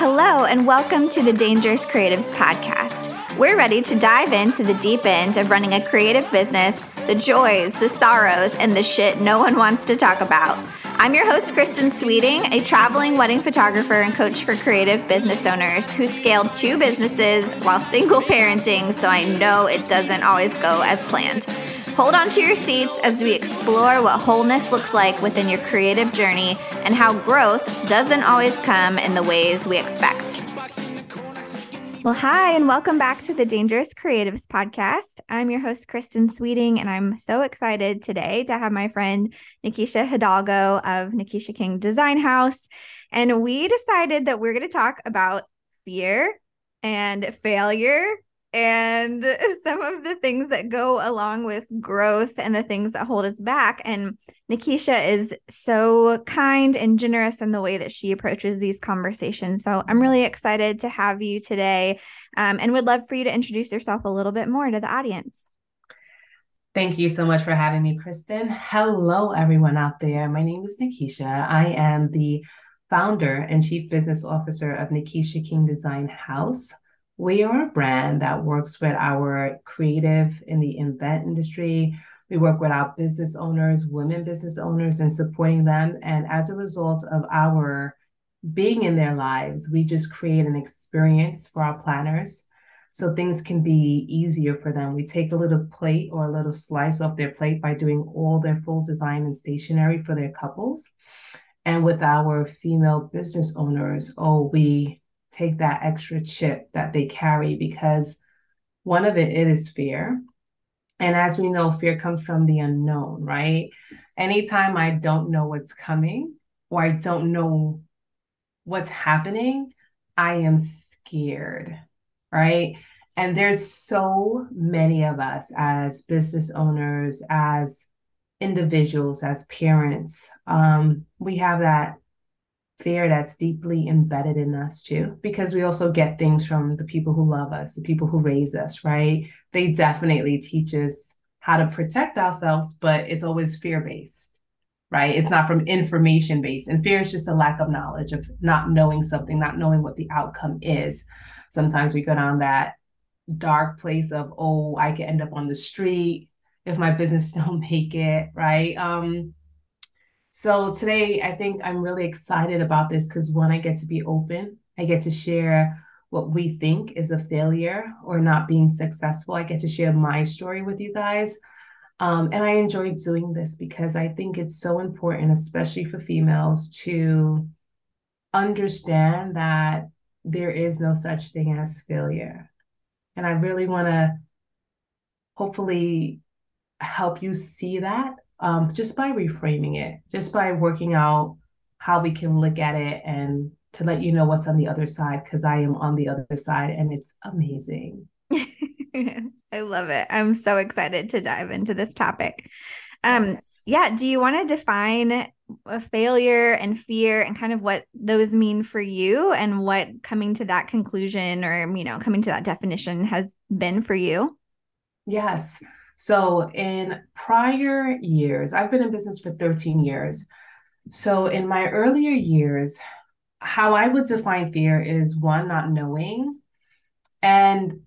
Hello, and welcome to the Dangerous Creatives Podcast. We're ready to dive into the deep end of running a creative business, the joys, the sorrows, and the shit no one wants to talk about. I'm your host, Kristin Sweeting, a traveling wedding photographer and coach for creative business owners who scaled two businesses while single parenting, so I know it doesn't always go as planned. Hold on to your seats as we explore what wholeness looks like within your creative journey and how growth doesn't always come in the ways we expect. Well, hi, and welcome back to the Dangerous Creatives Podcast. I'm your host, Kristin Sweeting, and I'm so excited today to have my friend Nikisha Hidalgo of Nikisha King Design House. And we decided that we're going to talk about fear and failure and some of the things that go along with growth and the things that hold us back. And Nikisha is so kind and generous in the way that she approaches these conversations. So I'm really excited to have you today um, and would love for you to introduce yourself a little bit more to the audience. Thank you so much for having me, Kristin. Hello, everyone out there. My name is Nikisha. I am the founder and chief business officer of Nikisha King Design House. We are a brand that works with our creative in the event industry. We work with our business owners, women business owners, and supporting them. And as a result of our being in their lives, we just create an experience for our planners so things can be easier for them. We take a little plate or a little slice off their plate by doing all their full design and stationery for their couples. And with our female business owners, oh, we take that extra chip that they carry because one of it, it is fear. And as we know, fear comes from the unknown, right? Anytime I don't know what's coming or I don't know what's happening, I am scared, right? And there's so many of us as business owners, as individuals, as parents. Um, we have that fear that's deeply embedded in us too because we also get things from the people who love us the people who raise us right? They definitely teach us how to protect ourselves but it's always fear based right? It's not from information based and fear is just a lack of knowledge of not knowing something not knowing what the outcome is. Sometimes we go down that dark place of oh i could end up on the street if my business don't make it right? Um so today, I think I'm really excited about this because one, I get to be open. I get to share what we think is a failure or not being successful. I get to share my story with you guys. Um, and I enjoy doing this because I think it's so important, especially for females, to understand that there is no such thing as failure. And I really want to hopefully help you see that um, just by reframing it, just by working out how we can look at it and to let you know what's on the other side, because I am on the other side and it's amazing. I love it. I'm so excited to dive into this topic. Um, yes. Yeah. Do you want to define a failure and fear and kind of what those mean for you and what coming to that conclusion or, you know, coming to that definition has been for you? Yes. So, in prior years, I've been in business for 13 years. So, in my earlier years, how I would define fear is one, not knowing. And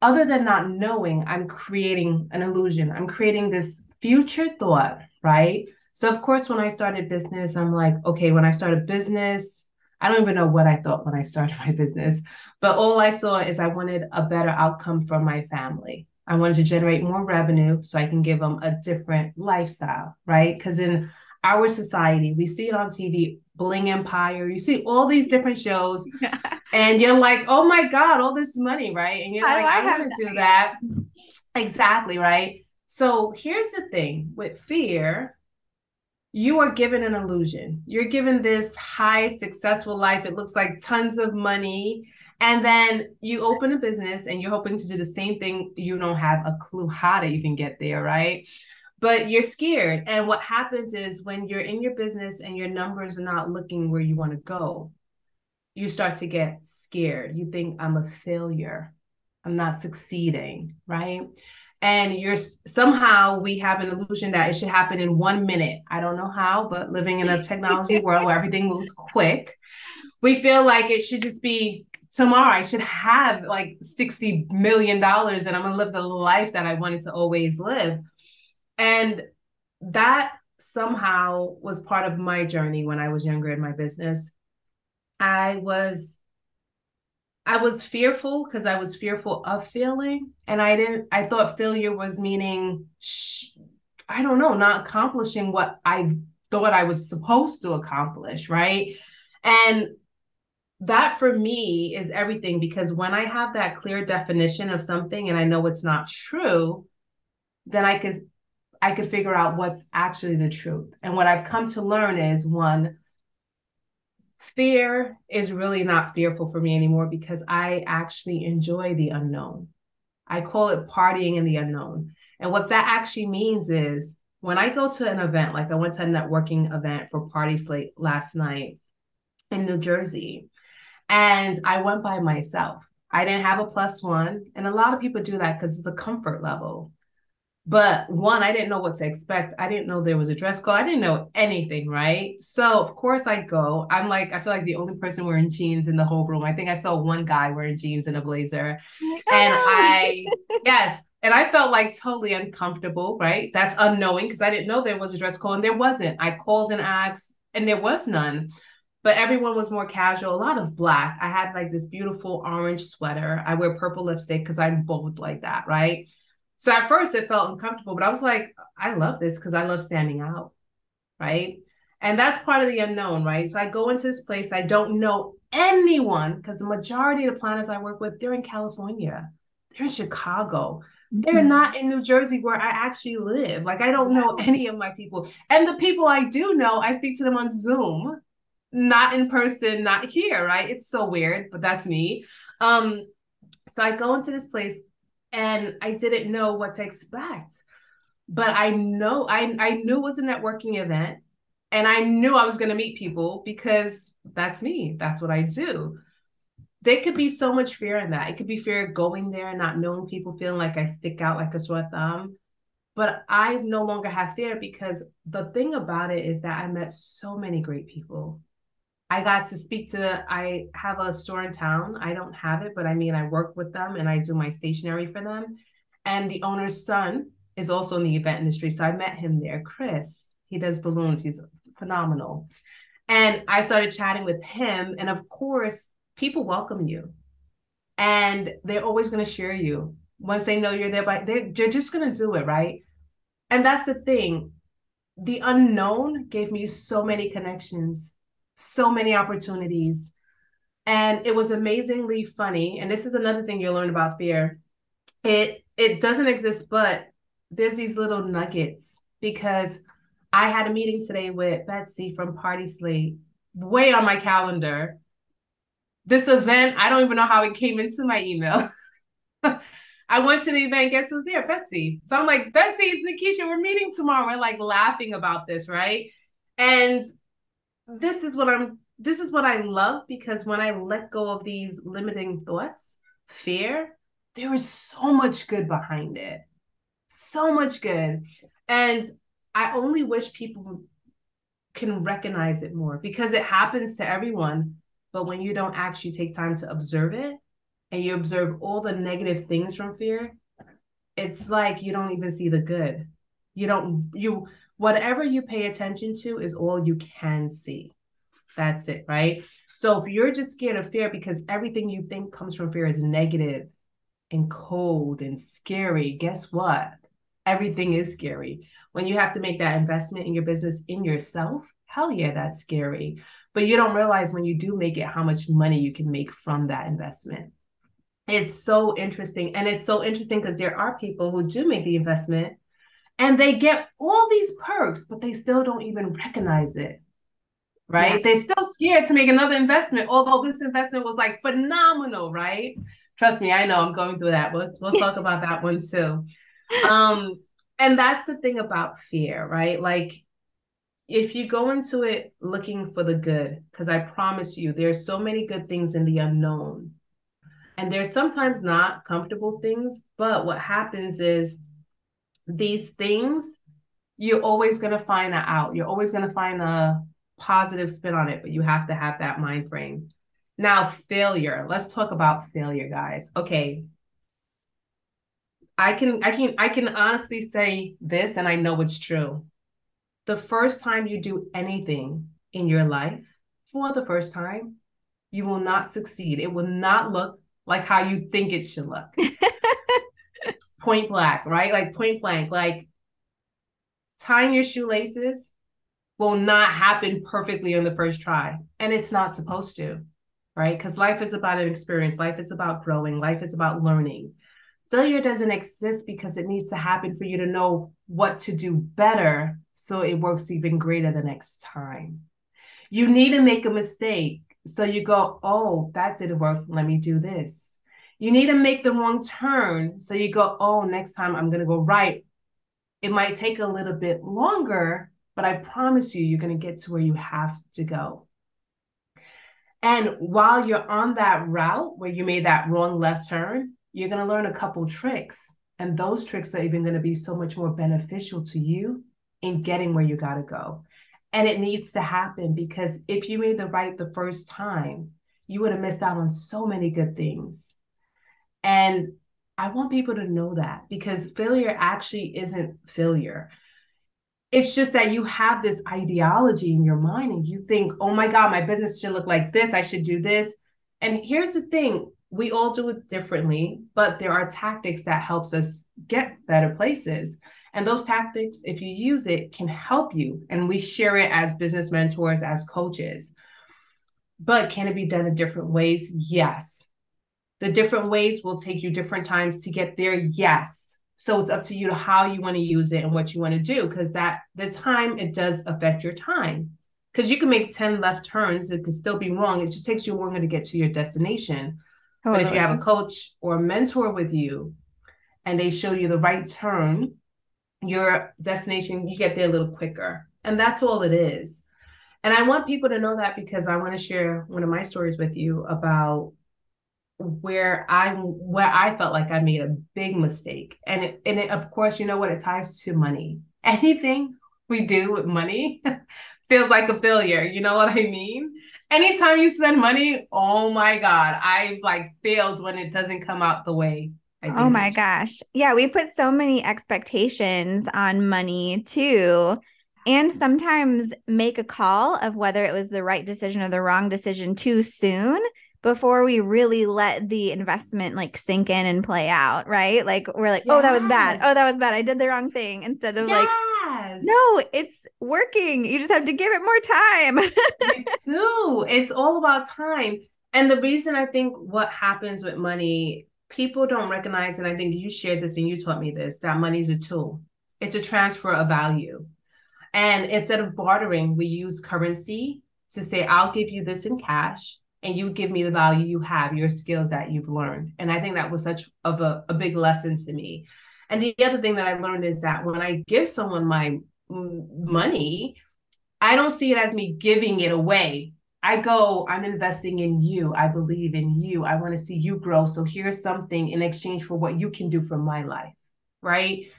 other than not knowing, I'm creating an illusion. I'm creating this future thought, right? So, of course, when I started business, I'm like, okay, when I started business, I don't even know what I thought when I started my business, but all I saw is I wanted a better outcome for my family. I wanted to generate more revenue so I can give them a different lifestyle, right? Because in our society, we see it on TV, Bling Empire, you see all these different shows, and you're like, oh my God, all this money, right? And you're How like, I, I want to do that. Exactly, right? So here's the thing with fear, you are given an illusion. You're given this high, successful life. It looks like tons of money and then you open a business and you're hoping to do the same thing. You don't have a clue how that you can get there, right? But you're scared. And what happens is when you're in your business and your numbers are not looking where you want to go, you start to get scared. You think, I'm a failure. I'm not succeeding, right? and you're somehow we have an illusion that it should happen in one minute. I don't know how, but living in a technology world where everything moves quick, we feel like it should just be tomorrow. I should have like $60 million and I'm going to live the life that I wanted to always live. And that somehow was part of my journey when I was younger in my business. I was I was fearful because I was fearful of failing and I didn't I thought failure was meaning sh- I don't know, not accomplishing what I thought I was supposed to accomplish, right? And that for me is everything because when I have that clear definition of something and I know it's not true, then I could I could figure out what's actually the truth. And what I've come to learn is one, fear is really not fearful for me anymore because I actually enjoy the unknown. I call it partying in the unknown. And what that actually means is when I go to an event, like I went to a networking event for PartySlate last night in New Jersey, and I went by myself. I didn't have a plus one. And a lot of people do that because it's a comfort level. But one, I didn't know what to expect. I didn't know there was a dress code. I didn't know anything, right? So of course I go. I'm like, I feel like the only person wearing jeans in the whole room. I think I saw one guy wearing jeans and a blazer. Oh and I, yes, and I felt like totally uncomfortable, right? That's unknowing because I didn't know there was a dress code and there wasn't. I called and asked, and there was none. But everyone was more casual, a lot of black. I had like this beautiful orange sweater. I wear purple lipstick because I'm bold like that, right? So at first it felt uncomfortable, but I was like, I love this because I love standing out. Right. And that's part of the unknown, right? So I go into this place, I don't know anyone because the majority of the planners I work with, they're in California, they're in Chicago. They're mm-hmm. not in New Jersey where I actually live. Like I don't know any of my people. And the people I do know, I speak to them on Zoom, not in person, not here, right? It's so weird, but that's me. Um so I go into this place and I didn't know what to expect. But I know I I knew it was a networking event and I knew I was going to meet people because that's me. That's what I do. There could be so much fear in that. It could be fear going there and not knowing people, feeling like I stick out like a sore thumb. But I no longer have fear because the thing about it is that I met so many great people I got to speak to, I have a store in town. I don't have it, but I mean, I work with them and I do my stationery for them. And the owner's son is also in the event industry. So I met him there, Chris. He does balloons, he's phenomenal. And I started chatting with him. And of course, people welcome you and they're always going to share you. Once they know you're there, but they're, they're just going to do it, right? And that's the thing. The unknown gave me so many connections so many opportunities. And it was amazingly funny. And this is another thing you'll learn about fear. It it doesn't exist, but there's these little nuggets because I had a meeting today with Betsy from PartySlate, way on my calendar. This event, I don't even know how it came into my email. I went to the event, guess who's there? Betsy. So I'm like, Betsy, it's Nikisha, we're meeting tomorrow. We're like laughing about this, right? And this is what I'm this is what I love because when I let go of these limiting thoughts, fear, there is so much good behind it. So much good. And I only wish people can recognize it more because it happens to everyone. But when you don't actually take time to observe it and you observe all the negative things from fear, it's like you don't even see the good. You don't, you, whatever you pay attention to is all you can see. That's it, right? So if you're just scared of fear because everything you think comes from fear is negative and cold and scary, guess what? Everything is scary. When you have to make that investment in your business in yourself, hell yeah, that's scary. But you don't realize when you do make it how much money you can make from that investment. It's so interesting. And it's so interesting because there are people who do make the investment and they get all these perks, but they still don't even recognize it. Right? Yeah. They're still scared to make another investment, although this investment was like phenomenal, right? Trust me, I know I'm going through that. We'll, we'll talk about that one too. Um, and that's the thing about fear, right? Like if you go into it looking for the good, because I promise you, there's so many good things in the unknown. And there's sometimes not comfortable things, but what happens is these things, you're always going to find that out. You're always going to find a positive spin on it, but you have to have that mind frame. Now, failure. Let's talk about failure, guys. Okay. I can I can I can honestly say this and I know it's true. The first time you do anything in your life for the first time, you will not succeed. It will not look like how you think it should look. point blank, right? Like point blank, like tying your shoelaces will not happen perfectly on the first try. And it's not supposed to, right? Because life is about an experience, life is about growing, life is about learning. Failure doesn't exist because it needs to happen for you to know what to do better so it works even greater the next time. You need to make a mistake. So you go, oh, that didn't work. Let me do this. You need to make the wrong turn. So you go, oh, next time I'm going to go right. It might take a little bit longer, but I promise you, you're going to get to where you have to go. And while you're on that route where you made that wrong left turn, you're going to learn a couple tricks. And those tricks are even going to be so much more beneficial to you in getting where you got to go. And it needs to happen because if you made the right the first time, you would have missed out on so many good things. And I want people to know that because failure actually isn't failure. It's just that you have this ideology in your mind and you think, oh my God, my business should look like this. I should do this. And here's the thing we all do it differently, but there are tactics that helps us get better places. And those tactics, if you use it, can help you. And we share it as business mentors, as coaches. But can it be done in different ways? Yes. The different ways will take you different times to get there. Yes. So it's up to you to how you want to use it and what you want to do because that the time it does affect your time. Because you can make 10 left turns, it can still be wrong. It just takes you longer to get to your destination. But if you have a coach or a mentor with you and they show you the right turn, your destination, you get there a little quicker. And that's all it is. And I want people to know that because I want to share one of my stories with you about where I where I felt like I made a big mistake. And it, and it, of course, you know what it ties to money. Anything we do with money feels like a failure. You know what I mean? Anytime you spend money, oh my god, I like failed when it doesn't come out the way Oh my gosh. Yeah, we put so many expectations on money too. And sometimes make a call of whether it was the right decision or the wrong decision too soon before we really let the investment like sink in and play out, right? Like we're like, yes. oh, that was bad. Oh, that was bad. I did the wrong thing instead of yes. like, no, it's working. You just have to give it more time. Me too. It's all about time. And the reason I think what happens with money, people don't recognize, and I think you shared this and you taught me this, that money is a tool. It's a transfer of value. And instead of bartering, we use currency to say, I'll give you this in cash and you give me the value you have, your skills that you've learned. And I think that was such of a, a big lesson to me. And the other thing that I learned is that when I give someone my money, I don't see it as me giving it away. I go, I'm investing in you. I believe in you. I want to see you grow. So here's something in exchange for what you can do for my life. Right.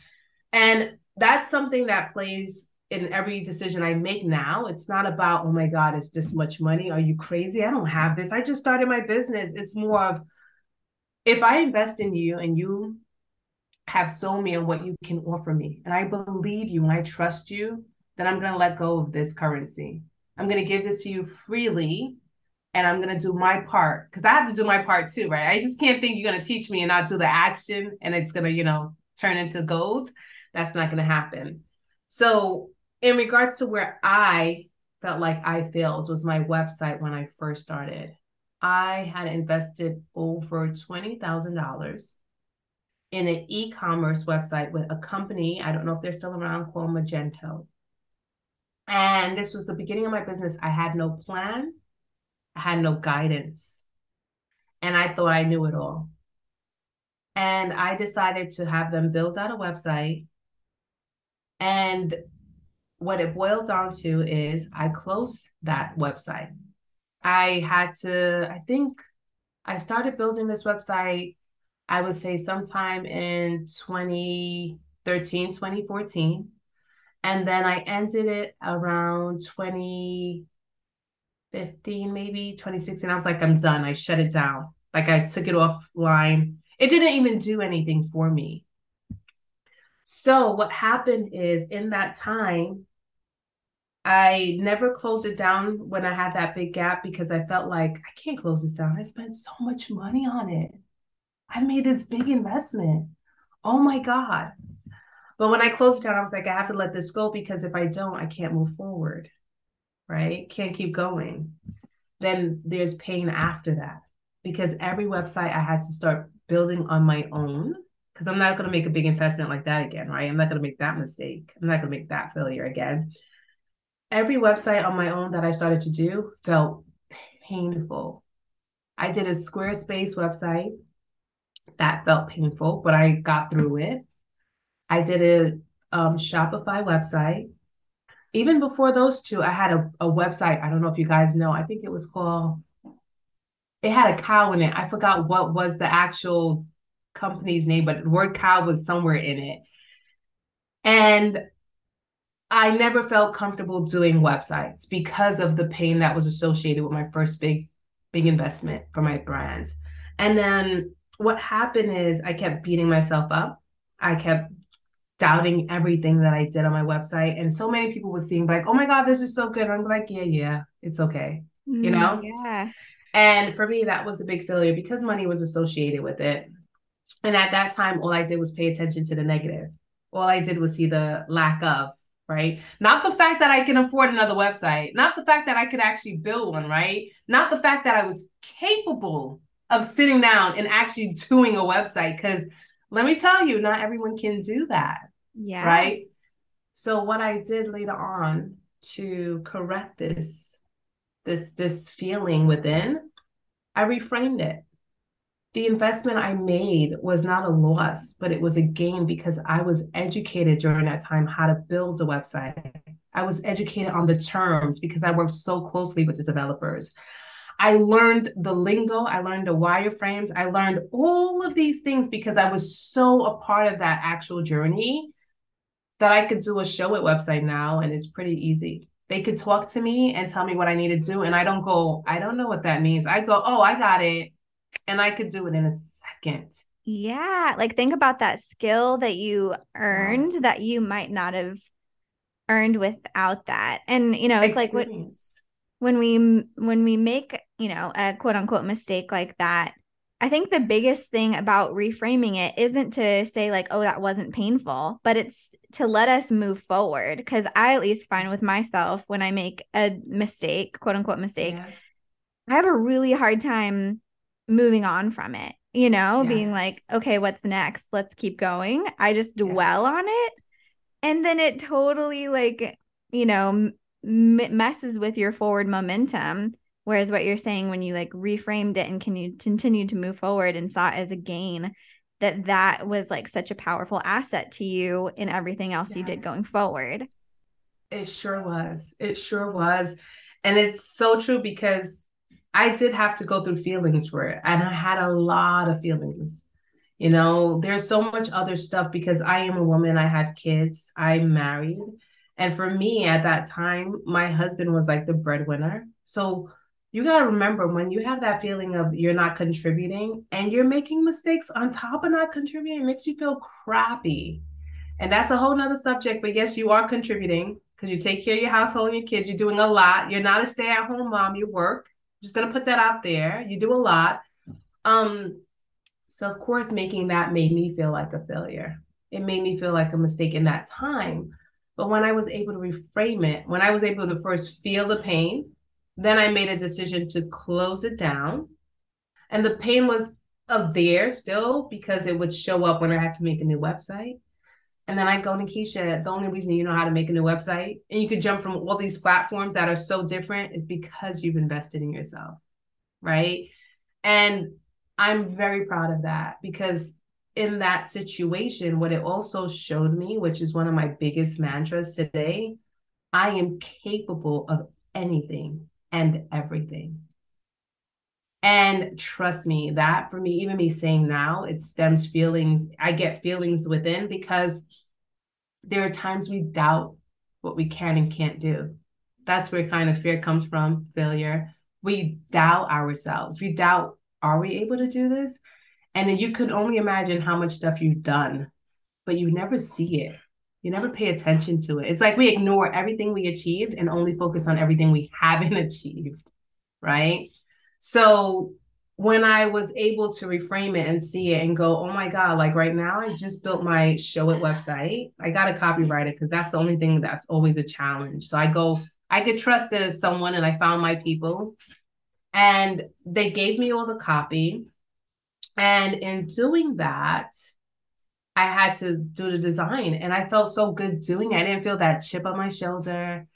And that's something that plays in every decision I make now, it's not about, oh my God, it's this much money. Are you crazy? I don't have this. I just started my business. It's more of if I invest in you and you have sold me on what you can offer me, and I believe you and I trust you, then I'm going to let go of this currency. I'm going to give this to you freely and I'm going to do my part because I have to do my part too, right? I just can't think you're going to teach me and not do the action and it's going to, you know, turn into gold. That's not going to happen. So in regards to where I felt like I failed was my website when I first started. I had invested over $20,000 in an e commerce website with a company, I don't know if they're still around, called Magento. And this was the beginning of my business. I had no plan, I had no guidance, and I thought I knew it all. And I decided to have them build out a website. And what it boiled down to is I closed that website. I had to, I think I started building this website, I would say sometime in 2013, 2014. And then I ended it around 2015, maybe 2016. I was like, I'm done. I shut it down. Like I took it offline. It didn't even do anything for me. So what happened is in that time, I never closed it down when I had that big gap because I felt like I can't close this down. I spent so much money on it. I made this big investment. Oh my God. But when I closed it down, I was like, I have to let this go because if I don't, I can't move forward. Right? Can't keep going. Then there's pain after that because every website I had to start building on my own because I'm not going to make a big investment like that again, right? I'm not going to make that mistake. I'm not going to make that failure again every website on my own that I started to do felt painful. I did a Squarespace website that felt painful, but I got through it. I did a um, Shopify website. Even before those two, I had a, a website. I don't know if you guys know. I think it was called, it had a cow in it. I forgot what was the actual company's name, but the word cow was somewhere in it. And I never felt comfortable doing websites because of the pain that was associated with my first big, big investment for my brands. And then what happened is I kept beating myself up. I kept doubting everything that I did on my website. And so many people were seeing like, oh my God, this is so good. I'm like, yeah, yeah, it's okay. Mm, you know? Yeah. And for me, that was a big failure because money was associated with it. And at that time, all I did was pay attention to the negative. All I did was see the lack of right? Not the fact that I can afford another website, not the fact that I could actually build one, right? Not the fact that I was capable of sitting down and actually doing a website. Because let me tell you, not everyone can do that. Yeah. Right. So what I did later on to correct this, this, this feeling within, I reframed it the investment I made was not a loss, but it was a gain because I was educated during that time how to build a website. I was educated on the terms because I worked so closely with the developers. I learned the lingo, I learned the wireframes, I learned all of these things because I was so a part of that actual journey that I could do a show Showit website now and it's pretty easy. They could talk to me and tell me what I need to do. And I don't go, I don't know what that means. I go, oh, I got it and I could do it in a second. Yeah. Like think about that skill that you earned yes. that you might not have earned without that. And you know, it's Experience. like what when we when we make, you know, a quote unquote mistake like that, I think the biggest thing about reframing it isn't to say like, oh, that wasn't painful, but it's to let us move forward. Cause I at least find with myself when I make a mistake, quote unquote mistake, yeah. I have a really hard time moving on from it, you know, yes. being like, okay, what's next? Let's keep going. I just dwell yes. on it. And then it totally like, you know, m- messes with your forward momentum. Whereas what you're saying when you like reframed it and can you continue to move forward and saw it as a gain, that that was like such a powerful asset to you in everything else yes. you did going forward. It sure was. It sure was. And it's so true because I did have to go through feelings for it. And I had a lot of feelings. You know, there's so much other stuff because I am a woman, I had kids, I'm married. And for me at that time, my husband was like the breadwinner. So you got to remember when you have that feeling of you're not contributing and you're making mistakes on top of not contributing, it makes you feel crappy. And that's a whole nother subject. But yes, you are contributing because you take care of your household and your kids. You're doing a lot. You're not a stay at home mom, you work just gonna put that out there. You do a lot. Um, so of course, making that made me feel like a failure. It made me feel like a mistake in that time. But when I was able to reframe it, when I was able to first feel the pain, then I made a decision to close it down. And the pain was uh, there still because it would show up when I had to make a new website. And then I go, Nikisha, the only reason you know how to make a new website and you could jump from all these platforms that are so different is because you've invested in yourself. Right. And I'm very proud of that because in that situation, what it also showed me, which is one of my biggest mantras today, I am capable of anything and everything. And trust me, that for me, even me saying now, it stems feelings. I get feelings within because there are times we doubt what we can and can't do. That's where kind of fear comes from failure. We doubt ourselves. We doubt, are we able to do this? And then you could only imagine how much stuff you've done, but you never see it. You never pay attention to it. It's like we ignore everything we achieved and only focus on everything we haven't achieved. Right. So when I was able to reframe it and see it and go, oh my God, like right now, I just built my Showit website. I got to copyright it because that's the only thing that's always a challenge. So I go, I get trusted someone and I found my people and they gave me all the copy. And in doing that, I had to do the design and I felt so good doing it. I didn't feel that chip on my shoulder.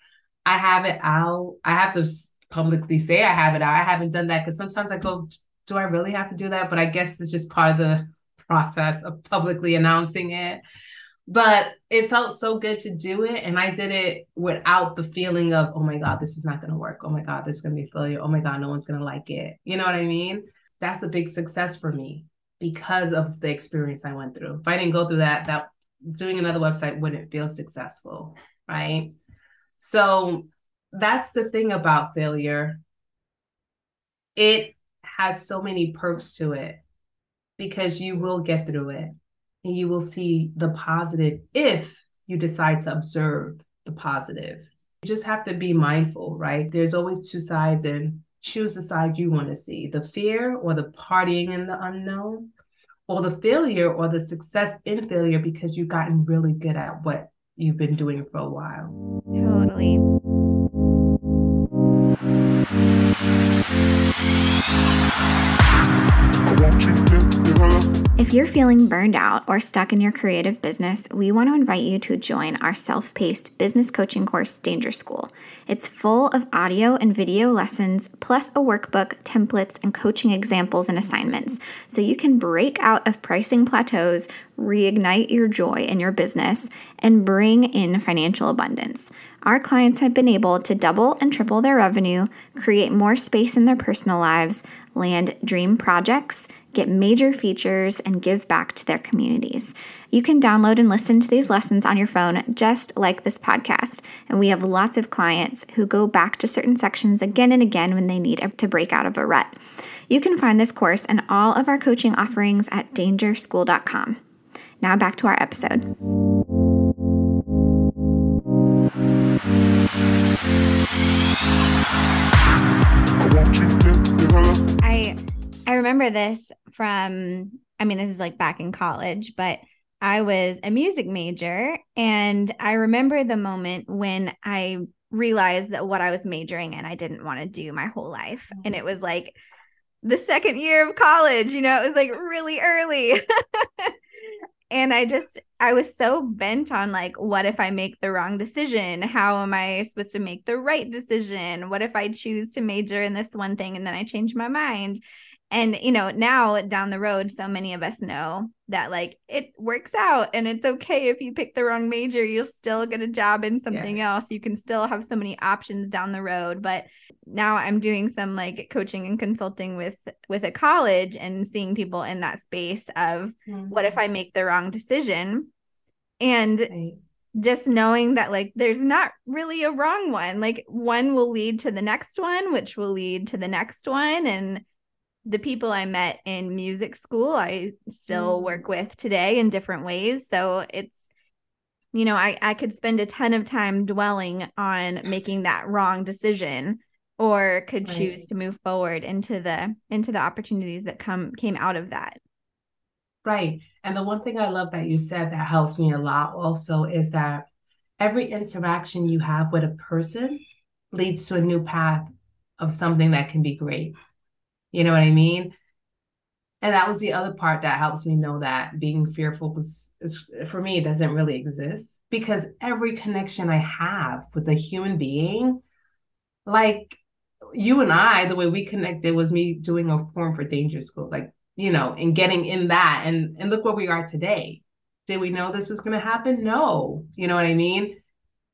I have it out. I have to publicly say I have it out. I haven't done that because sometimes I go do I really have to do that? But I guess it's just part of the process of publicly announcing it. But it felt so good to do it. And I did it without the feeling of, oh my God, this is not going to work. Oh my God, this is going to be a failure. Oh my God, no one's going to like it. You know what I mean? That's a big success for me because of the experience I went through. If I didn't go through that, that doing another website wouldn't feel successful. Right. So that's the thing about failure. It has so many perks to it because you will get through it and you will see the positive if you decide to observe the positive. You just have to be mindful, right? There's always two sides and choose the side you want to see the fear or the partying in the unknown, or the failure or the success in failure because you've gotten really good at what you've been doing for a while. If you're feeling burned out or stuck in your creative business, we want to invite you to join our self paced business coaching course, Danger School. It's full of audio and video lessons, plus a workbook, templates, and coaching examples and assignments, so you can break out of pricing plateaus, reignite your joy in your business, and bring in financial abundance. Our clients have been able to double and triple their revenue, create more space in their personal lives, land dream projects get major features, and give back to their communities. You can download and listen to these lessons on your phone just like this podcast. And we have lots of clients who go back to certain sections again and again when they need to break out of a rut. You can find this course and all of our coaching offerings at dangerschool.com. Now back to our episode. I remember this from, I mean, this is like back in college, but I was a music major. And I remember the moment when I realized that what I was majoring in, I didn't want to do my whole life. Mm-hmm. And it was like the second year of college, you know, it was like really early. and I just, I was so bent on like, what if I make the wrong decision? How am I supposed to make the right decision? What if I choose to major in this one thing and then I change my mind? And you know now down the road so many of us know that like it works out and it's okay if you pick the wrong major you'll still get a job in something yes. else you can still have so many options down the road but now i'm doing some like coaching and consulting with with a college and seeing people in that space of mm-hmm. what if i make the wrong decision and right. just knowing that like there's not really a wrong one like one will lead to the next one which will lead to the next one and the people I met in music school, I still mm. work with today in different ways. So it's, you know, I, I could spend a ton of time dwelling on making that wrong decision or could right. choose to move forward into the into the opportunities that come came out of that. Right. And the one thing I love that you said that helps me a lot also is that every interaction you have with a person leads to a new path of something that can be great. You know what I mean? And that was the other part that helps me know that being fearful was, for me, doesn't really exist because every connection I have with a human being, like you and I, the way we connected was me doing a form for Danger School, like, you know, and getting in that. And, and look where we are today. Did we know this was going to happen? No. You know what I mean?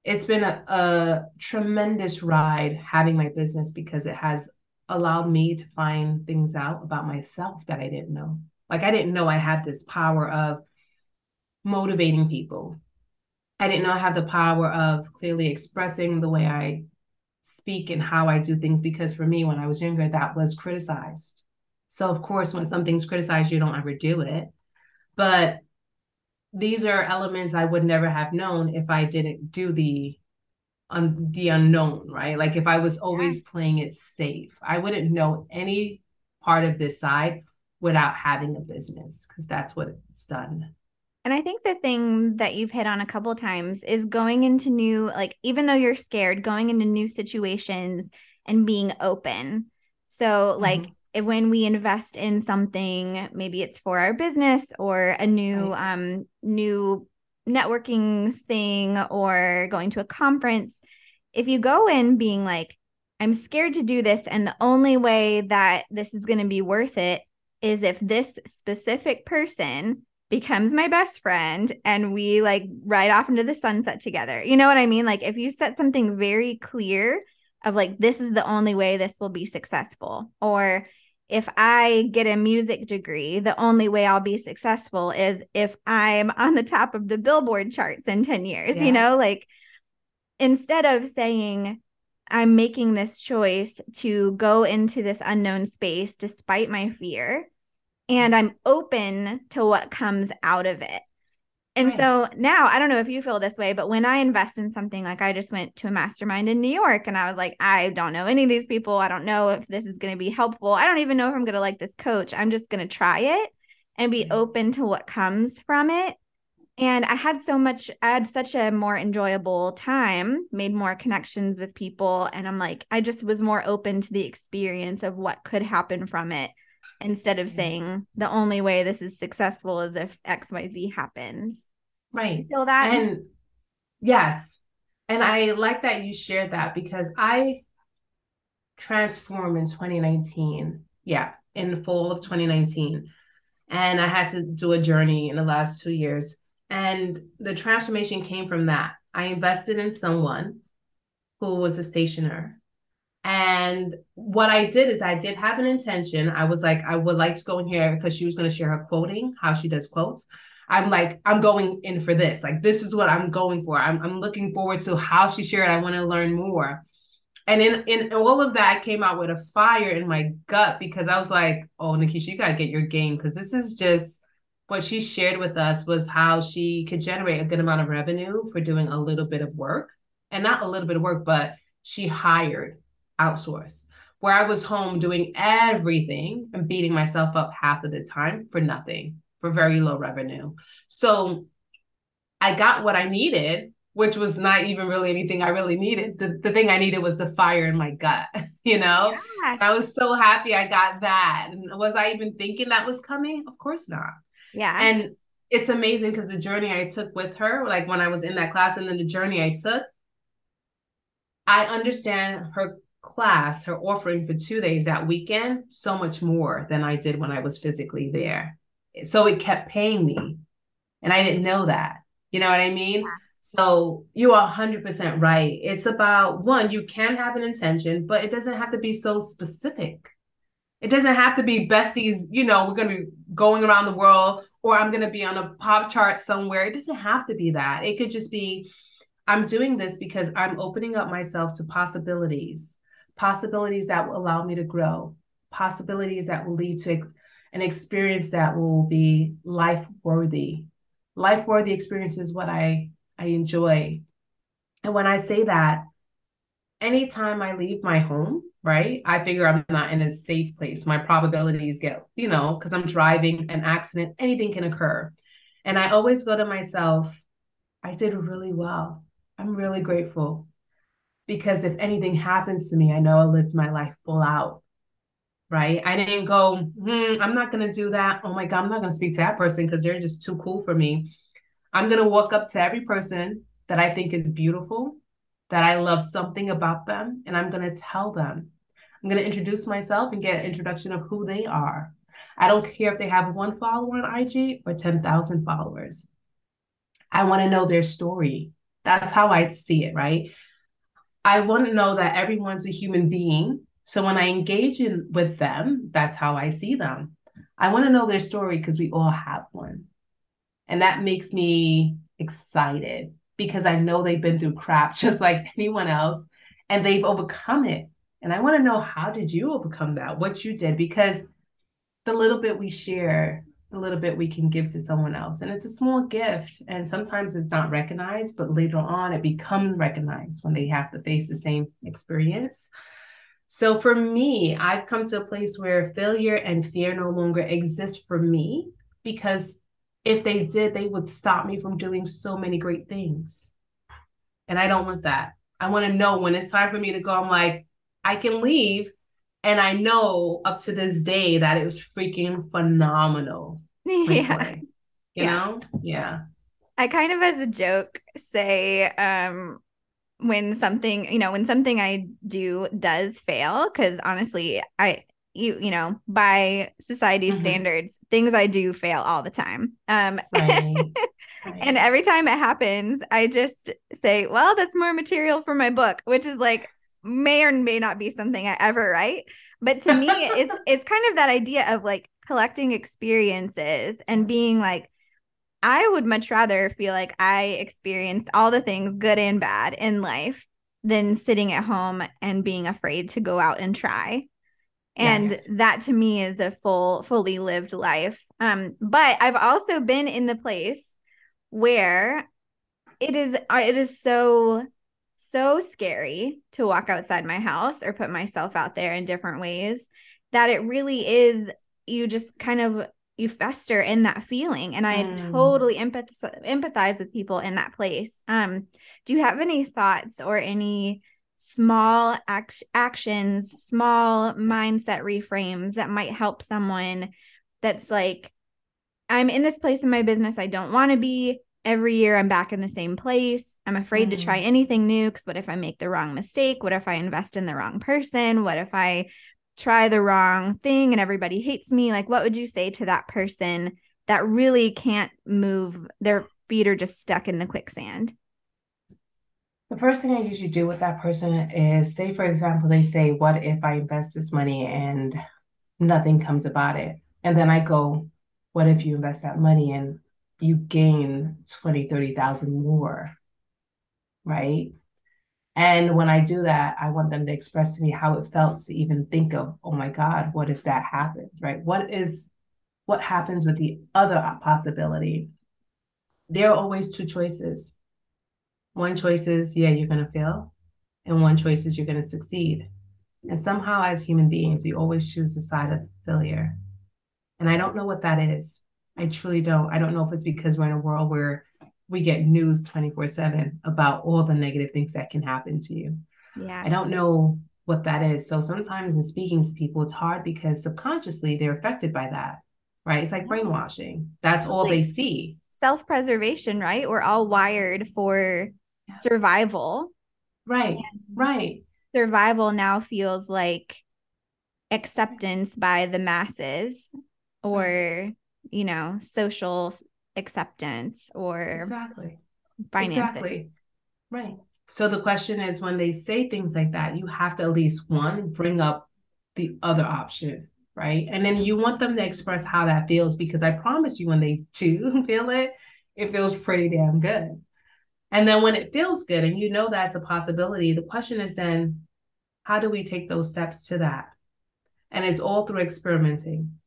It's been a, a tremendous ride having my business because it has allowed me to find things out about myself that I didn't know. Like I didn't know I had this power of motivating people, I didn't know I had the power of clearly expressing the way I speak and how I do things because for me, when I was younger, that was criticized. So, of course, when something's criticized, you don't ever do it. But these are elements I would never have known if I didn't do the on the unknown, right? Like if I was always playing it safe, I wouldn't know any part of this side without having a business because that's what it's done. And I think the thing that you've hit on a couple times is going into new, like, even though you're scared, going into new situations and being open. So, like, mm-hmm. when we invest in something, maybe it's for our business or a new, right. um, new networking thing or going to a conference. If you go in being like, I'm scared to do this, and the only way that this is going to be worth it is if this specific person becomes my best friend and we like ride off into the sunset together. You know what I mean? Like if you set something very clear of like this is the only way this will be successful or if I get a music degree, the only way I'll be successful is if I'm on the top of the Billboard charts in 10 years, yeah. you know, like instead of saying I'm making this choice to go into this unknown space despite my fear and I'm open to what comes out of it. And right. so now I don't know if you feel this way, but when I invest in something, like I just went to a mastermind in New York and I was like, I don't know any of these people. I don't know if this is going to be helpful. I don't even know if I'm going to like this coach. I'm just going to try it and be mm-hmm. open to what comes from it. And I had so much, I had such a more enjoyable time, made more connections with people. And I'm like, I just was more open to the experience of what could happen from it instead of mm-hmm. saying the only way this is successful is if xyz happens. Right. feel that? And yes. And i like that you shared that because i transformed in 2019 yeah in the fall of 2019 and i had to do a journey in the last two years. And the transformation came from that. I invested in someone who was a stationer and what I did is I did have an intention. I was like, I would like to go in here because she was going to share her quoting, how she does quotes. I'm like, I'm going in for this. Like, this is what I'm going for. I'm, I'm looking forward to how she shared. I want to learn more. And in, in all of that, I came out with a fire in my gut because I was like, oh, Nikisha, you got to get your game because this is just what she shared with us was how she could generate a good amount of revenue for doing a little bit of work. And not a little bit of work, but she hired outsource, where I was home doing everything and beating myself up half of the time for nothing, for very low revenue. So I got what I needed, which was not even really anything I really needed. The, the thing I needed was the fire in my gut, you know? Yeah. I was so happy I got that. And was I even thinking that was coming? Of course not. Yeah. And it's amazing because the journey I took with her, like when I was in that class, and then the journey I took, I understand her class, her offering for two days that weekend, so much more than I did when I was physically there. So it kept paying me. And I didn't know that. You know what I mean? So you are 100% right. It's about one, you can have an intention, but it doesn't have to be so specific. It doesn't have to be besties, you know, we're going to be going around the world or I'm going to be on a pop chart somewhere. It doesn't have to be that. It could just be I'm doing this because I'm opening up myself to possibilities possibilities that will allow me to grow, possibilities that will lead to an experience that will be life worthy. Life worthy experience is what I, I enjoy. And when I say that, anytime I leave my home, right, I figure I'm not in a safe place. My probabilities get, you know, because I'm driving, an accident, anything can occur. And I always go to myself, I did really well. I'm really grateful because if anything happens to me, I know I lived my life full out. Right. I didn't go, hmm, I'm not going to do that. Oh my God, I'm not going to speak to that person because they're just too cool for me. I'm going to walk up to every person that I think is beautiful, that I love something about them, and I'm going to tell them. I'm going to introduce myself and get an introduction of who they are. I don't care if they have one follower on IG or 10,000 followers. I want to know their story. That's how I see it, right? I want to know that everyone's a human being. So when I engage in with them, that's how I see them. I want to know their story because we all have one. And that makes me excited because I know they've been through crap just like anyone else and they've overcome it. And I want to know how did you overcome that? What you did because the little bit we share, the little bit we can give to someone else. And it's a small gift and sometimes it's not recognized, but later on it becomes recognized when they have to face the same experience. So for me, I've come to a place where failure and fear no longer exist for me because if they did, they would stop me from doing so many great things. And I don't want that. I want to know when it's time for me to go, I'm like, I can leave. And I know up to this day that it was freaking phenomenal. Yeah. you yeah. know? Yeah. I kind of as a joke say, um, when something, you know, when something I do does fail, because honestly, I you you know by society mm-hmm. standards things i do fail all the time um right. right. and every time it happens i just say well that's more material for my book which is like may or may not be something i ever write. But to me it's it's kind of that idea of like collecting experiences and being like i would much rather feel like i experienced all the things good and bad in life than sitting at home and being afraid to go out and try. And yes. that to me is a full fully lived life. Um but i've also been in the place where it is uh, it is so so scary to walk outside my house or put myself out there in different ways that it really is you just kind of you fester in that feeling and i mm. totally empathize empathize with people in that place um do you have any thoughts or any small act- actions, small mindset reframes that might help someone that's like, I'm in this place in my business I don't want to be. Every year I'm back in the same place. I'm afraid mm. to try anything new because what if I make the wrong mistake? What if I invest in the wrong person? What if I try the wrong thing and everybody hates me? Like, what would you say to that person that really can't move? Their feet are just stuck in the quicksand. The first thing I usually do with that person is say, for example, they say, What if I invest this money and nothing comes about it? And then I go, What if you invest that money and you gain 20, 30,000 more? Right. And when I do that, I want them to express to me how it felt to even think of, oh my God, what if that happens? Right. What is what happens with the other possibility? There are always two choices one choice is, yeah, you're going to fail. And one choice is you're going to succeed. And somehow, as human beings, we always choose the side of failure. And I don't know what that is. I truly don't. I don't know if it's because we're in a world where we get news 24 7 about all the negative things that can happen to you. Yeah. I don't know what that is. So sometimes in speaking to people, it's hard because subconsciously they're affected by that, right? It's like brainwashing. That's all like they see. Self preservation, right? We're all wired for survival. Right, right. Survival now feels like acceptance by the masses or, you know, social acceptance or exactly finances. Exactly. Right. So the question is when they say things like that, you have to at least one bring up the other option, right? And then you want them to express how that feels because I promise you when they do feel it, it feels pretty damn good. And then when it feels good and you know that's a possibility, the question is then, how do we take those steps to that? And it's all through experimenting.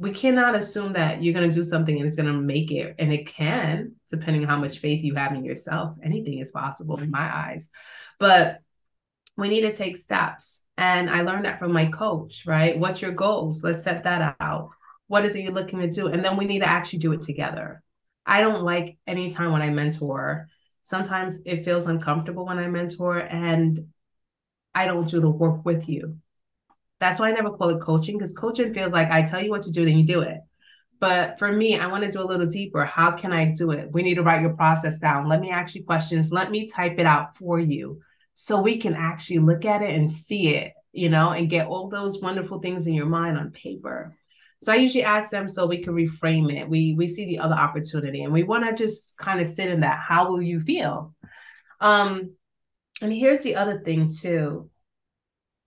We cannot assume that you're going to do something and it's going to make it. And it can, depending on how much faith you have in yourself. Anything is possible in my eyes. But we need to take steps. And I learned that from my coach, right? What's your goals? Let's set that out. What is it you're looking to do? And then we need to actually do it together. I don't like any time when I mentor sometimes it feels uncomfortable when I mentor and I don't do the work with you. That's why I never call it coaching because coaching feels like I tell you what to do, then you do it. But for me, I want to do a little deeper. How can I do it? We need to write your process down. Let me ask you questions. Let me type it out for you so we can actually look at it and see it, you know, and get all those wonderful things in your mind on paper. So I usually ask them so we can reframe it. We we see the other opportunity and we want to just kind of sit in that. How will you feel? Um, and here's the other thing too.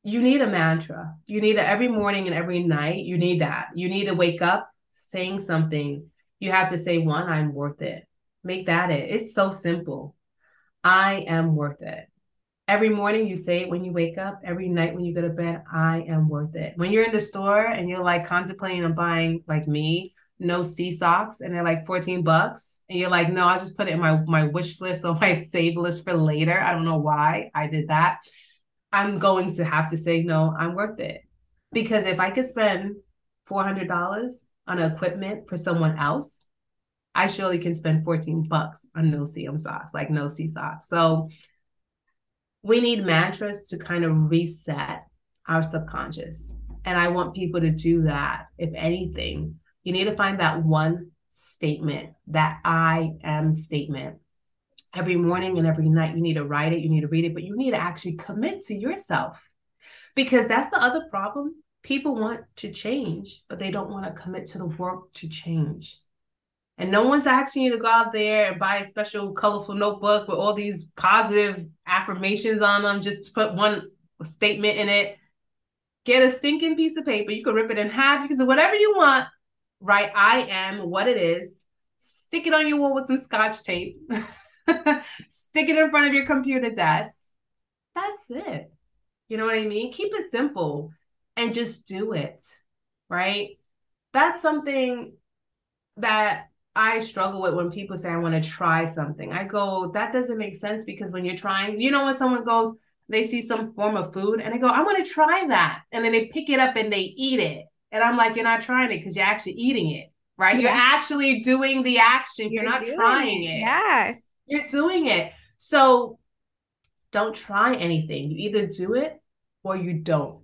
You need a mantra. You need it every morning and every night. You need that. You need to wake up saying something. You have to say one, I'm worth it. Make that it. It's so simple. I am worth it. Every morning you say it when you wake up, every night when you go to bed, I am worth it. When you're in the store and you're like contemplating on buying like me, no sea socks and they're like 14 bucks and you're like no i'll just put it in my my wish list or my save list for later i don't know why i did that i'm going to have to say no i'm worth it. Because if i could spend $400 on equipment for someone else i surely can spend 14 bucks on no CM socks like no sea socks. So we need mantras to kind of reset our subconscious. And i want people to do that if anything. You need to find that one statement, that I am statement. Every morning and every night, you need to write it, you need to read it, but you need to actually commit to yourself because that's the other problem. People want to change, but they don't want to commit to the work to change. And no one's asking you to go out there and buy a special colorful notebook with all these positive affirmations on them just to put one statement in it. Get a stinking piece of paper. You can rip it in half. You can do whatever you want, write I am what it is, stick it on your wall with some scotch tape, stick it in front of your computer desk. That's it. You know what I mean? Keep it simple and just do it. Right? That's something that I struggle with when people say I want to try something. I go, that doesn't make sense because when you're trying, you know, when someone goes, they see some form of food and they go, I want to try that. And then they pick it up and they eat it. And I'm like, you're not trying it because you're actually eating it, right? Yeah. You're actually doing the action. You're, you're not trying it. it. Yeah. You're doing it. So don't try anything. You either do it or you don't.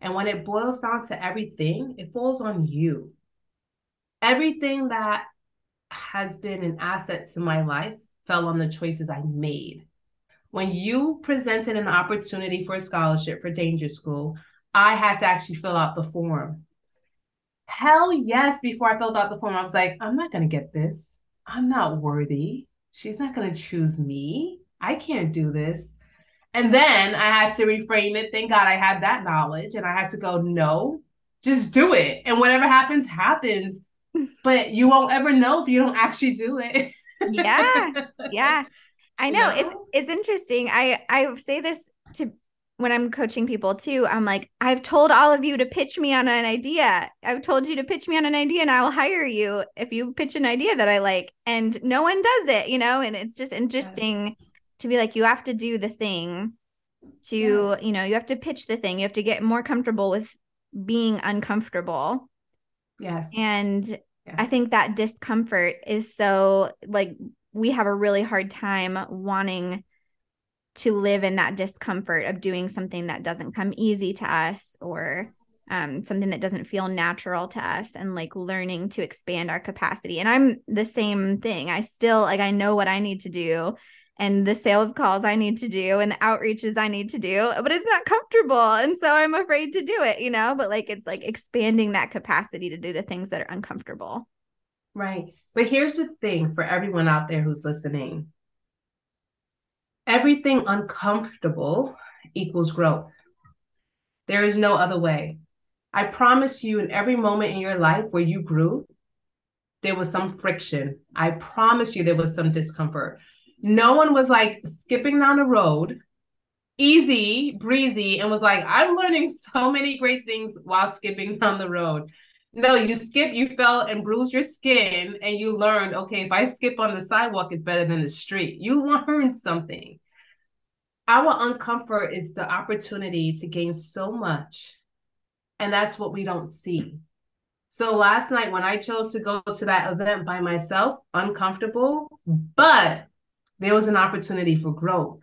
And when it boils down to everything, it falls on you. Everything that has been an asset to my life fell on the choices I made. When you presented an opportunity for a scholarship for Danger School, I had to actually fill out the form. Hell yes, before I filled out the form, I was like, I'm not going to get this. I'm not worthy. She's not going to choose me. I can't do this. And then I had to reframe it. Thank God I had that knowledge. And I had to go, no, just do it. And whatever happens, happens. But you won't ever know if you don't actually do it. yeah. Yeah. I know. It's it's interesting. I I say this to when I'm coaching people too, I'm like, I've told all of you to pitch me on an idea. I've told you to pitch me on an idea and I'll hire you if you pitch an idea that I like. And no one does it, you know? And it's just interesting yes. to be like, you have to do the thing to, yes. you know, you have to pitch the thing. You have to get more comfortable with being uncomfortable. Yes. And yes. I think that discomfort is so like we have a really hard time wanting to live in that discomfort of doing something that doesn't come easy to us or um, something that doesn't feel natural to us and like learning to expand our capacity. And I'm the same thing. I still like, I know what I need to do and the sales calls I need to do and the outreaches I need to do, but it's not comfortable. And so I'm afraid to do it, you know, but like it's like expanding that capacity to do the things that are uncomfortable. Right. But here's the thing for everyone out there who's listening Everything uncomfortable equals growth. There is no other way. I promise you, in every moment in your life where you grew, there was some friction. I promise you, there was some discomfort. No one was like skipping down the road, easy, breezy, and was like, I'm learning so many great things while skipping down the road. No, you skip, you fell and bruised your skin, and you learned, okay, if I skip on the sidewalk, it's better than the street. You learned something. Our uncomfort is the opportunity to gain so much. And that's what we don't see. So last night, when I chose to go to that event by myself, uncomfortable, but there was an opportunity for growth.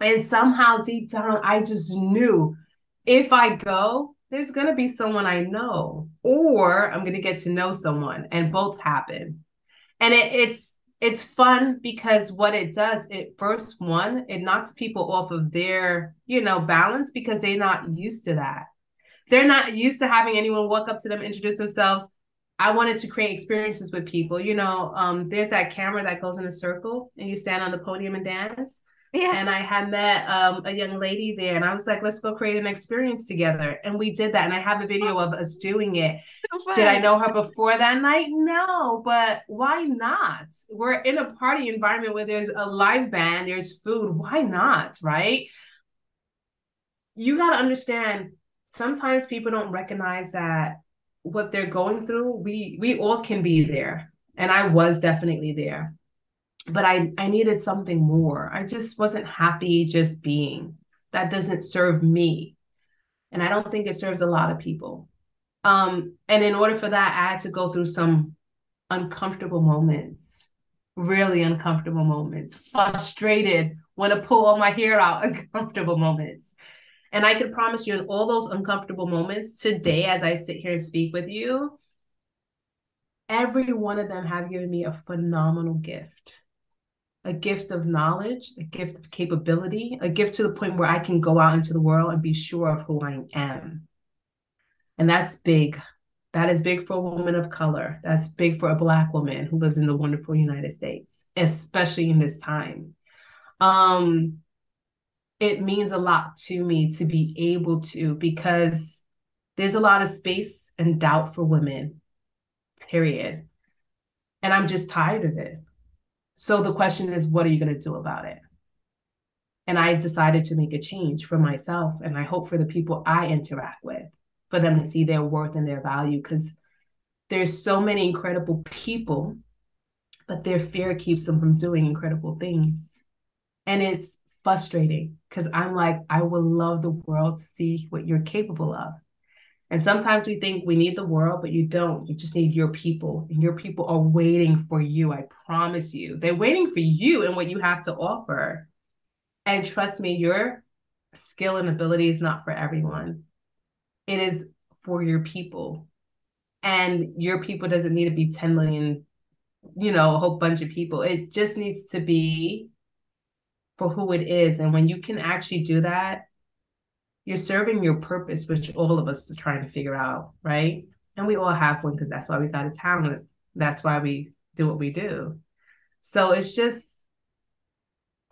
And somehow deep down, I just knew if I go, there's going to be someone I know, or I'm going to get to know someone, and both happen. And it, it's it's fun because what it does, it first one, it knocks people off of their you know balance because they're not used to that. They're not used to having anyone walk up to them, introduce themselves. I wanted to create experiences with people. You know, um, there's that camera that goes in a circle, and you stand on the podium and dance. Yeah. And I had met um, a young lady there, and I was like, let's go create an experience together. And we did that. And I have a video of us doing it. So did I know her before that night? No, but why not? We're in a party environment where there's a live band, there's food. Why not? Right? You got to understand sometimes people don't recognize that what they're going through, we we all can be there. And I was definitely there but I I needed something more. I just wasn't happy just being. That doesn't serve me. And I don't think it serves a lot of people. Um, and in order for that, I had to go through some uncomfortable moments, really uncomfortable moments, frustrated, want to pull all my hair out, uncomfortable moments. And I can promise you, in all those uncomfortable moments today, as I sit here and speak with you, every one of them have given me a phenomenal gift a gift of knowledge, a gift of capability, a gift to the point where I can go out into the world and be sure of who I am. And that's big. That is big for a woman of color. That's big for a Black woman who lives in the wonderful United States, especially in this time. Um, it means a lot to me to be able to, because there's a lot of space and doubt for women, period. And I'm just tired of it. So the question is, what are you going to do about it? And I decided to make a change for myself. And I hope for the people I interact with, for them to see their worth and their value. Because there's so many incredible people, but their fear keeps them from doing incredible things. And it's frustrating because I'm like, I would love the world to see what you're capable of. And sometimes we think we need the world, but you don't. You just need your people, and your people are waiting for you. I promise you. They're waiting for you and what you have to offer. And trust me, your skill and ability is not for everyone, it is for your people. And your people doesn't need to be 10 million, you know, a whole bunch of people. It just needs to be for who it is. And when you can actually do that, you're serving your purpose, which all of us are trying to figure out, right? And we all have one because that's why we got a talent. That's why we do what we do. So it's just,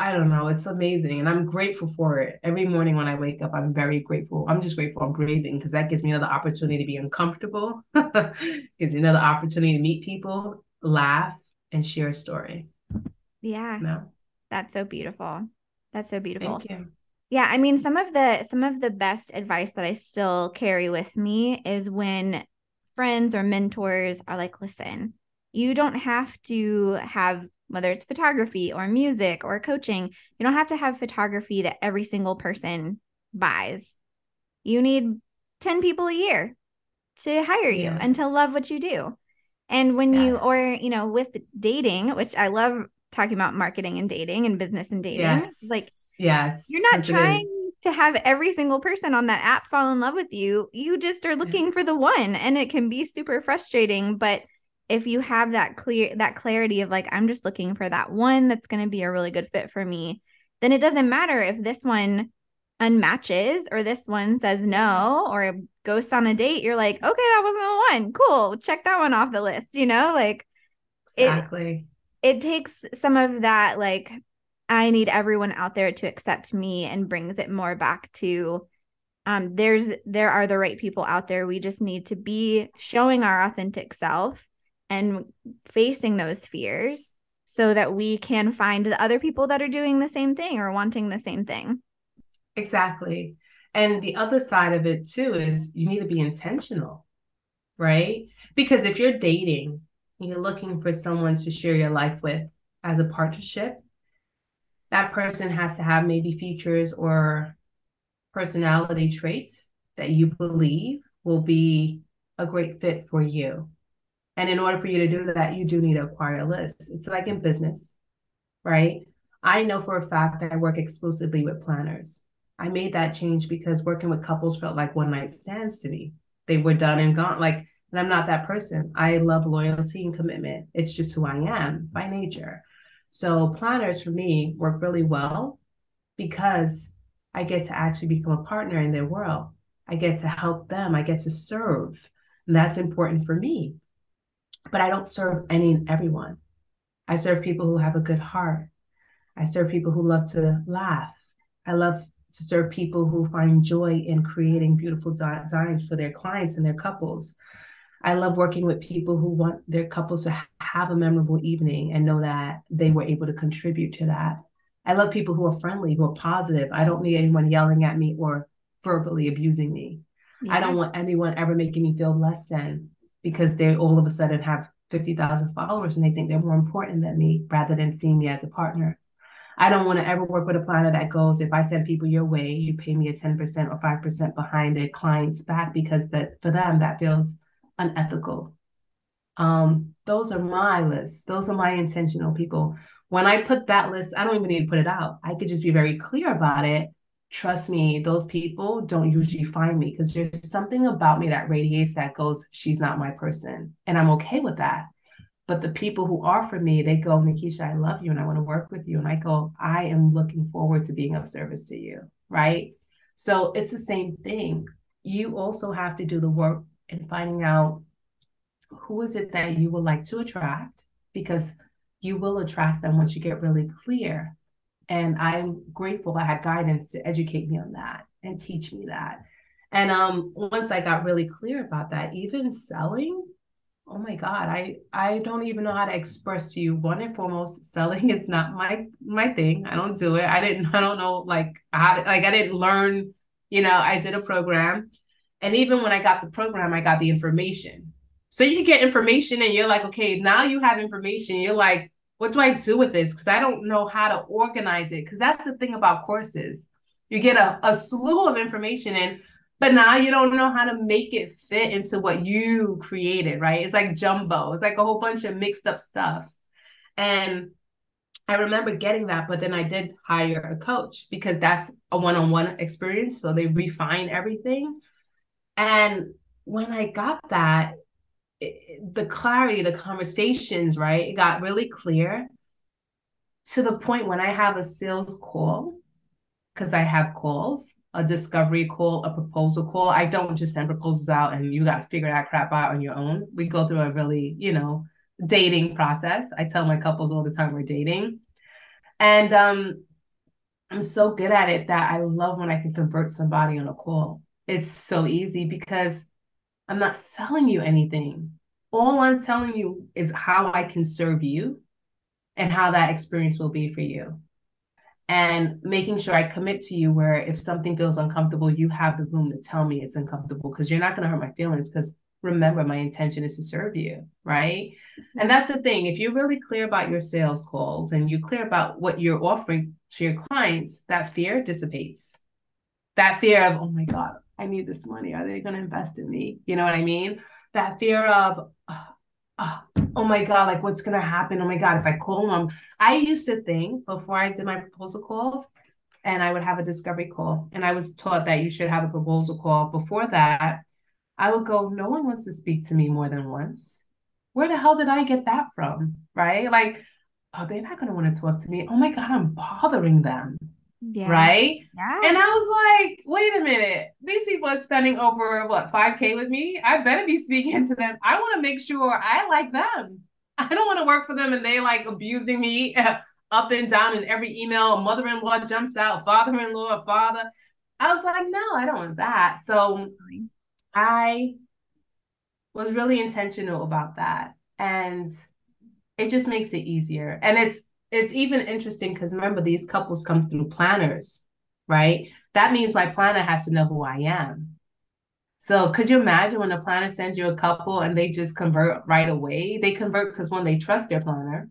I don't know, it's amazing. And I'm grateful for it. Every morning when I wake up, I'm very grateful. I'm just grateful I'm breathing because that gives me another opportunity to be uncomfortable, gives me another opportunity to meet people, laugh, and share a story. Yeah. No. That's so beautiful. That's so beautiful. Thank you. Yeah, I mean some of the some of the best advice that I still carry with me is when friends or mentors are like, "Listen, you don't have to have whether it's photography or music or coaching, you don't have to have photography that every single person buys. You need 10 people a year to hire you yeah. and to love what you do. And when yeah. you, or, you know, with dating, which I love talking about marketing and dating and business and dating, yes. like Yes. You're not trying to have every single person on that app fall in love with you. You just are looking yeah. for the one and it can be super frustrating, but if you have that clear that clarity of like I'm just looking for that one that's going to be a really good fit for me, then it doesn't matter if this one unmatches or this one says no yes. or ghosts on a date, you're like, okay, that wasn't the one. Cool. Check that one off the list, you know? Like exactly. It, it takes some of that like I need everyone out there to accept me and brings it more back to um, there's there are the right people out there. We just need to be showing our authentic self and facing those fears so that we can find the other people that are doing the same thing or wanting the same thing. Exactly. And the other side of it too is you need to be intentional, right? Because if you're dating, you're looking for someone to share your life with as a partnership, that person has to have maybe features or personality traits that you believe will be a great fit for you. And in order for you to do that, you do need to acquire a list. It's like in business, right? I know for a fact that I work exclusively with planners. I made that change because working with couples felt like one night stands to me. They were done and gone. Like, and I'm not that person. I love loyalty and commitment. It's just who I am by nature. So planners for me work really well because I get to actually become a partner in their world. I get to help them. I get to serve. And that's important for me. But I don't serve any and everyone. I serve people who have a good heart. I serve people who love to laugh. I love to serve people who find joy in creating beautiful designs for their clients and their couples. I love working with people who want their couples to have a memorable evening and know that they were able to contribute to that. I love people who are friendly, who are positive. I don't need anyone yelling at me or verbally abusing me. Yeah. I don't want anyone ever making me feel less than because they all of a sudden have 50,000 followers and they think they're more important than me rather than seeing me as a partner. I don't want to ever work with a planner that goes, if I send people your way, you pay me a 10% or 5% behind their client's back because that for them that feels unethical. Um, those are my lists. Those are my intentional people. When I put that list, I don't even need to put it out. I could just be very clear about it. Trust me, those people don't usually find me because there's something about me that radiates that goes, she's not my person. And I'm okay with that. But the people who are for me, they go, Nikisha, I love you and I want to work with you. And I go, I am looking forward to being of service to you. Right. So it's the same thing. You also have to do the work in finding out who is it that you would like to attract because you will attract them once you get really clear. And I'm grateful I had guidance to educate me on that and teach me that. And um, once I got really clear about that, even selling, oh my God, I I don't even know how to express to you. One and foremost, selling is not my my thing. I don't do it. I didn't. I don't know like how to, like I didn't learn. You know, I did a program, and even when I got the program, I got the information. So you can get information and you're like, okay, now you have information. You're like, what do I do with this? Because I don't know how to organize it. Because that's the thing about courses. You get a, a slew of information in, but now you don't know how to make it fit into what you created, right? It's like jumbo. It's like a whole bunch of mixed up stuff. And I remember getting that, but then I did hire a coach because that's a one on one experience. So they refine everything. And when I got that, it, the clarity, the conversations, right? It got really clear to the point when I have a sales call, because I have calls, a discovery call, a proposal call. I don't just send proposals out and you got to figure that crap out on your own. We go through a really, you know, dating process. I tell my couples all the time we're dating. And um, I'm so good at it that I love when I can convert somebody on a call. It's so easy because I'm not selling you anything. All I'm telling you is how I can serve you and how that experience will be for you. And making sure I commit to you where if something feels uncomfortable, you have the room to tell me it's uncomfortable because you're not going to hurt my feelings because remember my intention is to serve you right mm-hmm. and that's the thing if you're really clear about your sales calls and you're clear about what you're offering to your clients that fear dissipates that fear of oh my god I need this money. Are they going to invest in me? You know what I mean? That fear of, oh, oh my God, like what's going to happen? Oh my God, if I call them. I used to think before I did my proposal calls, and I would have a discovery call. And I was taught that you should have a proposal call. Before that, I would go, no one wants to speak to me more than once. Where the hell did I get that from? Right? Like, oh, they're not going to want to talk to me. Oh my God, I'm bothering them. Yeah. Right. Yeah. And I was like, wait a minute. These people are spending over what 5K with me. I better be speaking to them. I want to make sure I like them. I don't want to work for them and they like abusing me up and down in every email. Mother-in-law jumps out, father-in-law, father. I was like, no, I don't want that. So I was really intentional about that. And it just makes it easier. And it's it's even interesting because remember these couples come through planners, right? That means my planner has to know who I am. So could you imagine when a planner sends you a couple and they just convert right away? They convert because one, they trust their planner.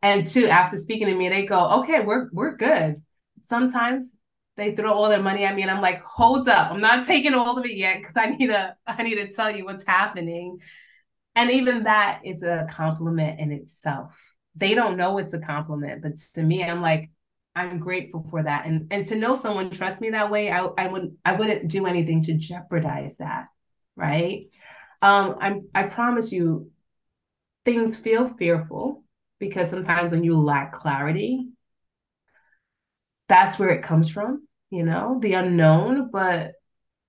And two, after speaking to me, they go, okay, we're we're good. Sometimes they throw all their money at me and I'm like, hold up, I'm not taking all of it yet because I need to I need to tell you what's happening. And even that is a compliment in itself they don't know it's a compliment, but to me, I'm like, I'm grateful for that. And and to know someone trusts me that way, I, I would I wouldn't do anything to jeopardize that. Right. Um, I'm I promise you, things feel fearful because sometimes when you lack clarity, that's where it comes from, you know, the unknown. But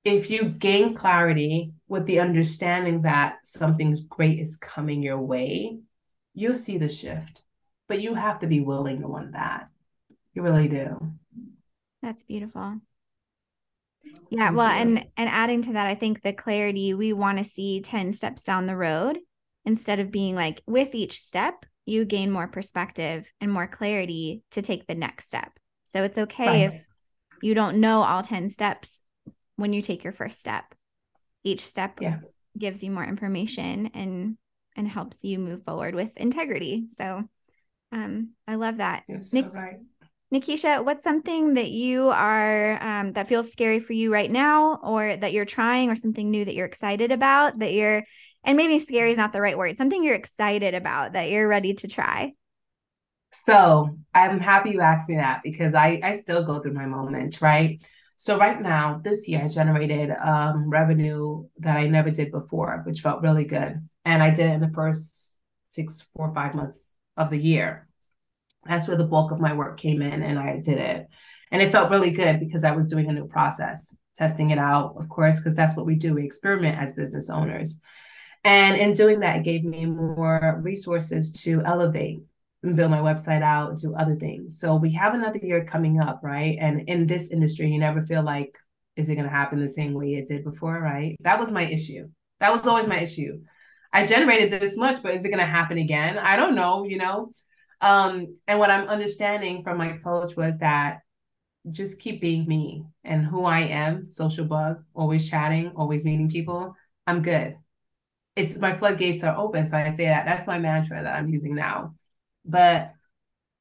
if you gain clarity with the understanding that something great is coming your way, you'll see the shift. But you have to be willing to want that. You really do. That's beautiful. Yeah, well, and and adding to that, I think the clarity we want to see 10 steps down the road instead of being like with each step, you gain more perspective and more clarity to take the next step. So it's okay right. if you don't know all 10 steps when you take your first step. Each step yeah. gives you more information and and helps you move forward with integrity. So um I love that. You're so Nick, right. Nikisha, what's something that you are um, that feels scary for you right now, or that you're trying, or something new that you're excited about that you're, and maybe scary is not the right word, something you're excited about that you're ready to try? So I'm happy you asked me that because I I still go through my moments, right? So right now, this year I generated um, revenue that I never did before, which felt really good, and I did it in the first six, four, five months of the year that's where the bulk of my work came in and I did it. And it felt really good because I was doing a new process, testing it out, of course, because that's what we do. We experiment as business owners. And in doing that, it gave me more resources to elevate and build my website out, do other things. So we have another year coming up, right? And in this industry, you never feel like, is it going to happen the same way it did before, right? That was my issue. That was always my issue. I generated this much, but is it going to happen again? I don't know, you know? Um, and what I'm understanding from my coach was that just keep being me and who I am, social bug, always chatting, always meeting people. I'm good. It's my floodgates are open. So I say that that's my mantra that I'm using now. But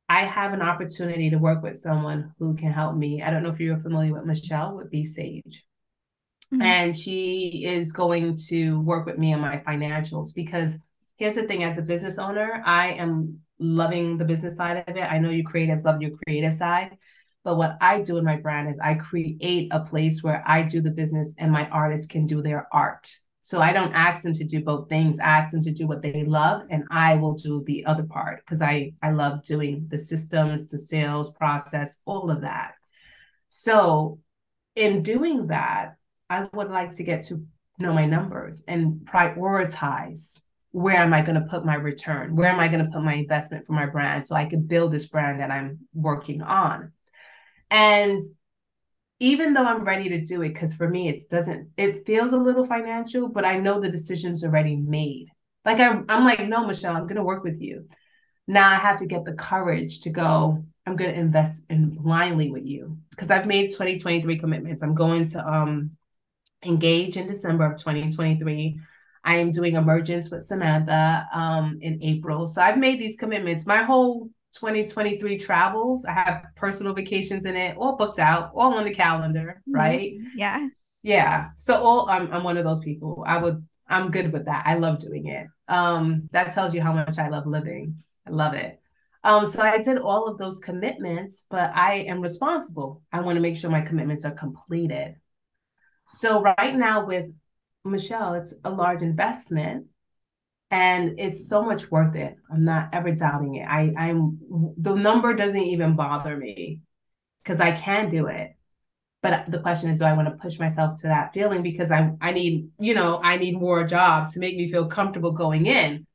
I have an opportunity to work with someone who can help me. I don't know if you're familiar with Michelle with Be Sage. Mm-hmm. And she is going to work with me on my financials because here's the thing as a business owner, I am loving the business side of it. I know you creatives love your creative side. But what I do in my brand is I create a place where I do the business and my artists can do their art. So I don't ask them to do both things. I ask them to do what they love and I will do the other part because I I love doing the systems, the sales process, all of that. So in doing that, I would like to get to know my numbers and prioritize where am I going to put my return? Where am I going to put my investment for my brand so I can build this brand that I'm working on? And even though I'm ready to do it, because for me, it doesn't, it feels a little financial, but I know the decision's already made. Like I, I'm like, no, Michelle, I'm going to work with you. Now I have to get the courage to go, I'm going to invest in blindly with you because I've made 2023 commitments. I'm going to um engage in December of 2023. I am doing Emergence with Samantha um, in April. So I've made these commitments. My whole 2023 travels, I have personal vacations in it, all booked out, all on the calendar, mm-hmm. right? Yeah. Yeah. So all I'm I'm one of those people. I would I'm good with that. I love doing it. Um, that tells you how much I love living. I love it. Um, so I did all of those commitments, but I am responsible. I want to make sure my commitments are completed. So right now with Michelle, it's a large investment and it's so much worth it. I'm not ever doubting it. I, I'm the number doesn't even bother me because I can do it. But the question is, do I want to push myself to that feeling because I I need, you know, I need more jobs to make me feel comfortable going in.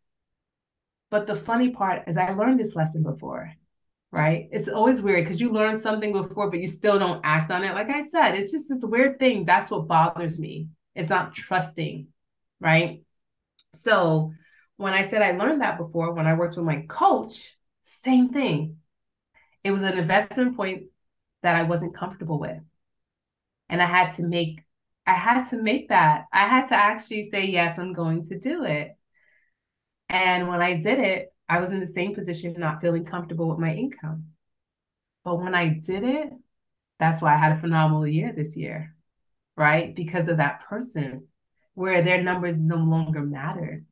But the funny part is I learned this lesson before, right? It's always weird because you learned something before, but you still don't act on it. Like I said, it's just this weird thing. That's what bothers me it's not trusting, right? So when I said I learned that before, when I worked with my coach, same thing. It was an investment point that I wasn't comfortable with. And I had to make I had to make that. I had to actually say yes, I'm going to do it. And when I did it, I was in the same position not feeling comfortable with my income. But when I did it, that's why I had a phenomenal year this year right? Because of that person where their numbers no longer mattered.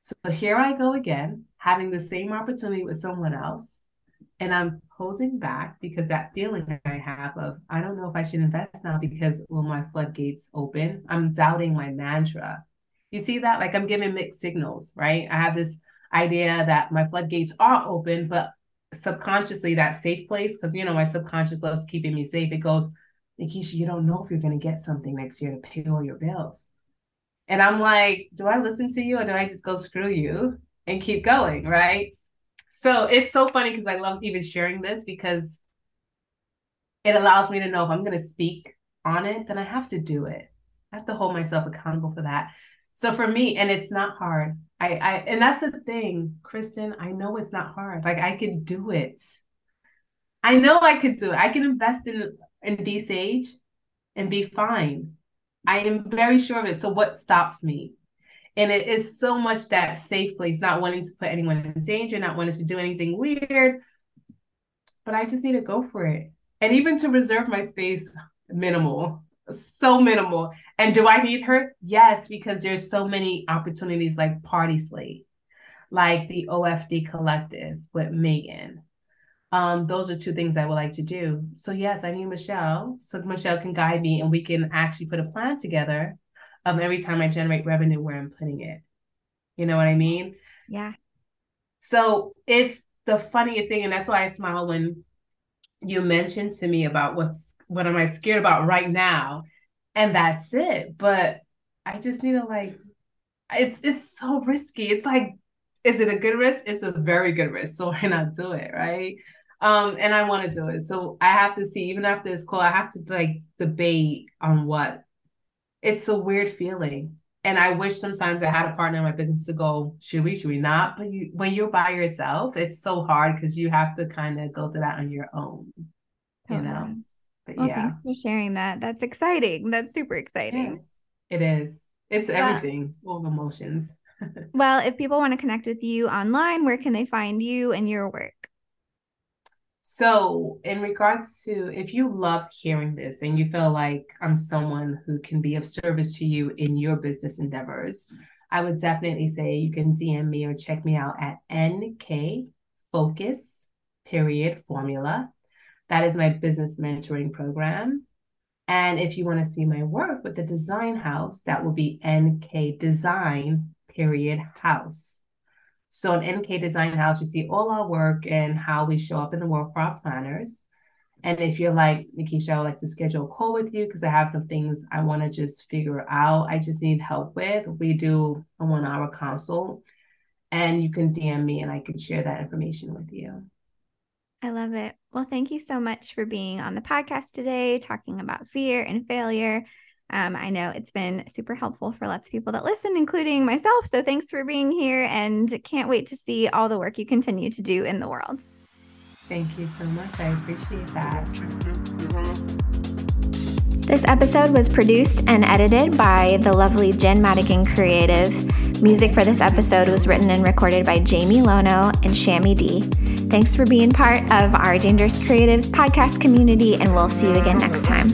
So here I go again, having the same opportunity with someone else. And I'm holding back because that feeling I have of, I don't know if I should invest now because will my floodgates open? I'm doubting my mantra. You see that? Like I'm giving mixed signals, right? I have this idea that my floodgates are open, but subconsciously that safe place, because you know, my subconscious loves keeping me safe. It goes, Nikisha, you don't know if you're to get something next year to pay all your bills. And I'm like, do I listen to you or do I just go screw you and keep going? Right. So it's so funny because I love even sharing this because it allows me to know if I'm going to speak on it, then I have to do it. I have to hold myself accountable for that. So for me, and it's not hard. I, I and that's the thing, Kristin. I know it's not hard. Like I can do it. I know I could do it. I can invest in in D Sage and be fine. I am very sure of it. So what stops me? And it is so much that safe place, not wanting to put anyone in danger, not wanting to do anything weird. But I just need to go for it. And even to reserve my space, minimal, so minimal. And do I need her? Yes, because there's so many opportunities like PartySlate, like the OFD Collective with Megan. Um, those are two things I would like to do. So yes, I need Michelle, so Michelle can guide me, and we can actually put a plan together of every time I generate revenue where I'm putting it. You know what I mean? Yeah. So it's the funniest thing, and that's why I smile when you mentioned to me about what's what am I scared about right now, and that's it. But I just need to like, it's it's so risky. It's like, is it a good risk? It's a very good risk. So why not do it, right? Um, and I want to do it. So I have to see, even after this call, I have to like debate on what. It's a weird feeling. And I wish sometimes I had a partner in my business to go, should we, should we not? But you, when you're by yourself, it's so hard because you have to kind of go through that on your own, you know? But well, yeah. thanks for sharing that. That's exciting. That's super exciting. Yes, it is. It's everything, all the emotions. well, if people want to connect with you online, where can they find you and your work? So, in regards to if you love hearing this and you feel like I'm someone who can be of service to you in your business endeavors, I would definitely say you can DM me or check me out at NK Focus period formula. That is my business mentoring program. And if you want to see my work with the design house, that will be NK Design period house. So in NK Design House, you see all our work and how we show up in the world for our planners. And if you're like, Nikisha, I would like to schedule a call with you because I have some things I want to just figure out. I just need help with. We do a one hour consult and you can DM me and I can share that information with you. I love it. Well, thank you so much for being on the podcast today, talking about fear and failure. Um, I know it's been super helpful for lots of people that listen, including myself. So thanks for being here and can't wait to see all the work you continue to do in the world. Thank you so much. I appreciate that. This episode was produced and edited by the lovely Jen Madigan Creative. Music for this episode was written and recorded by Jamie Lono and Shammy Dee. Thanks for being part of our Dangerous Creatives podcast community, and we'll see you again next time.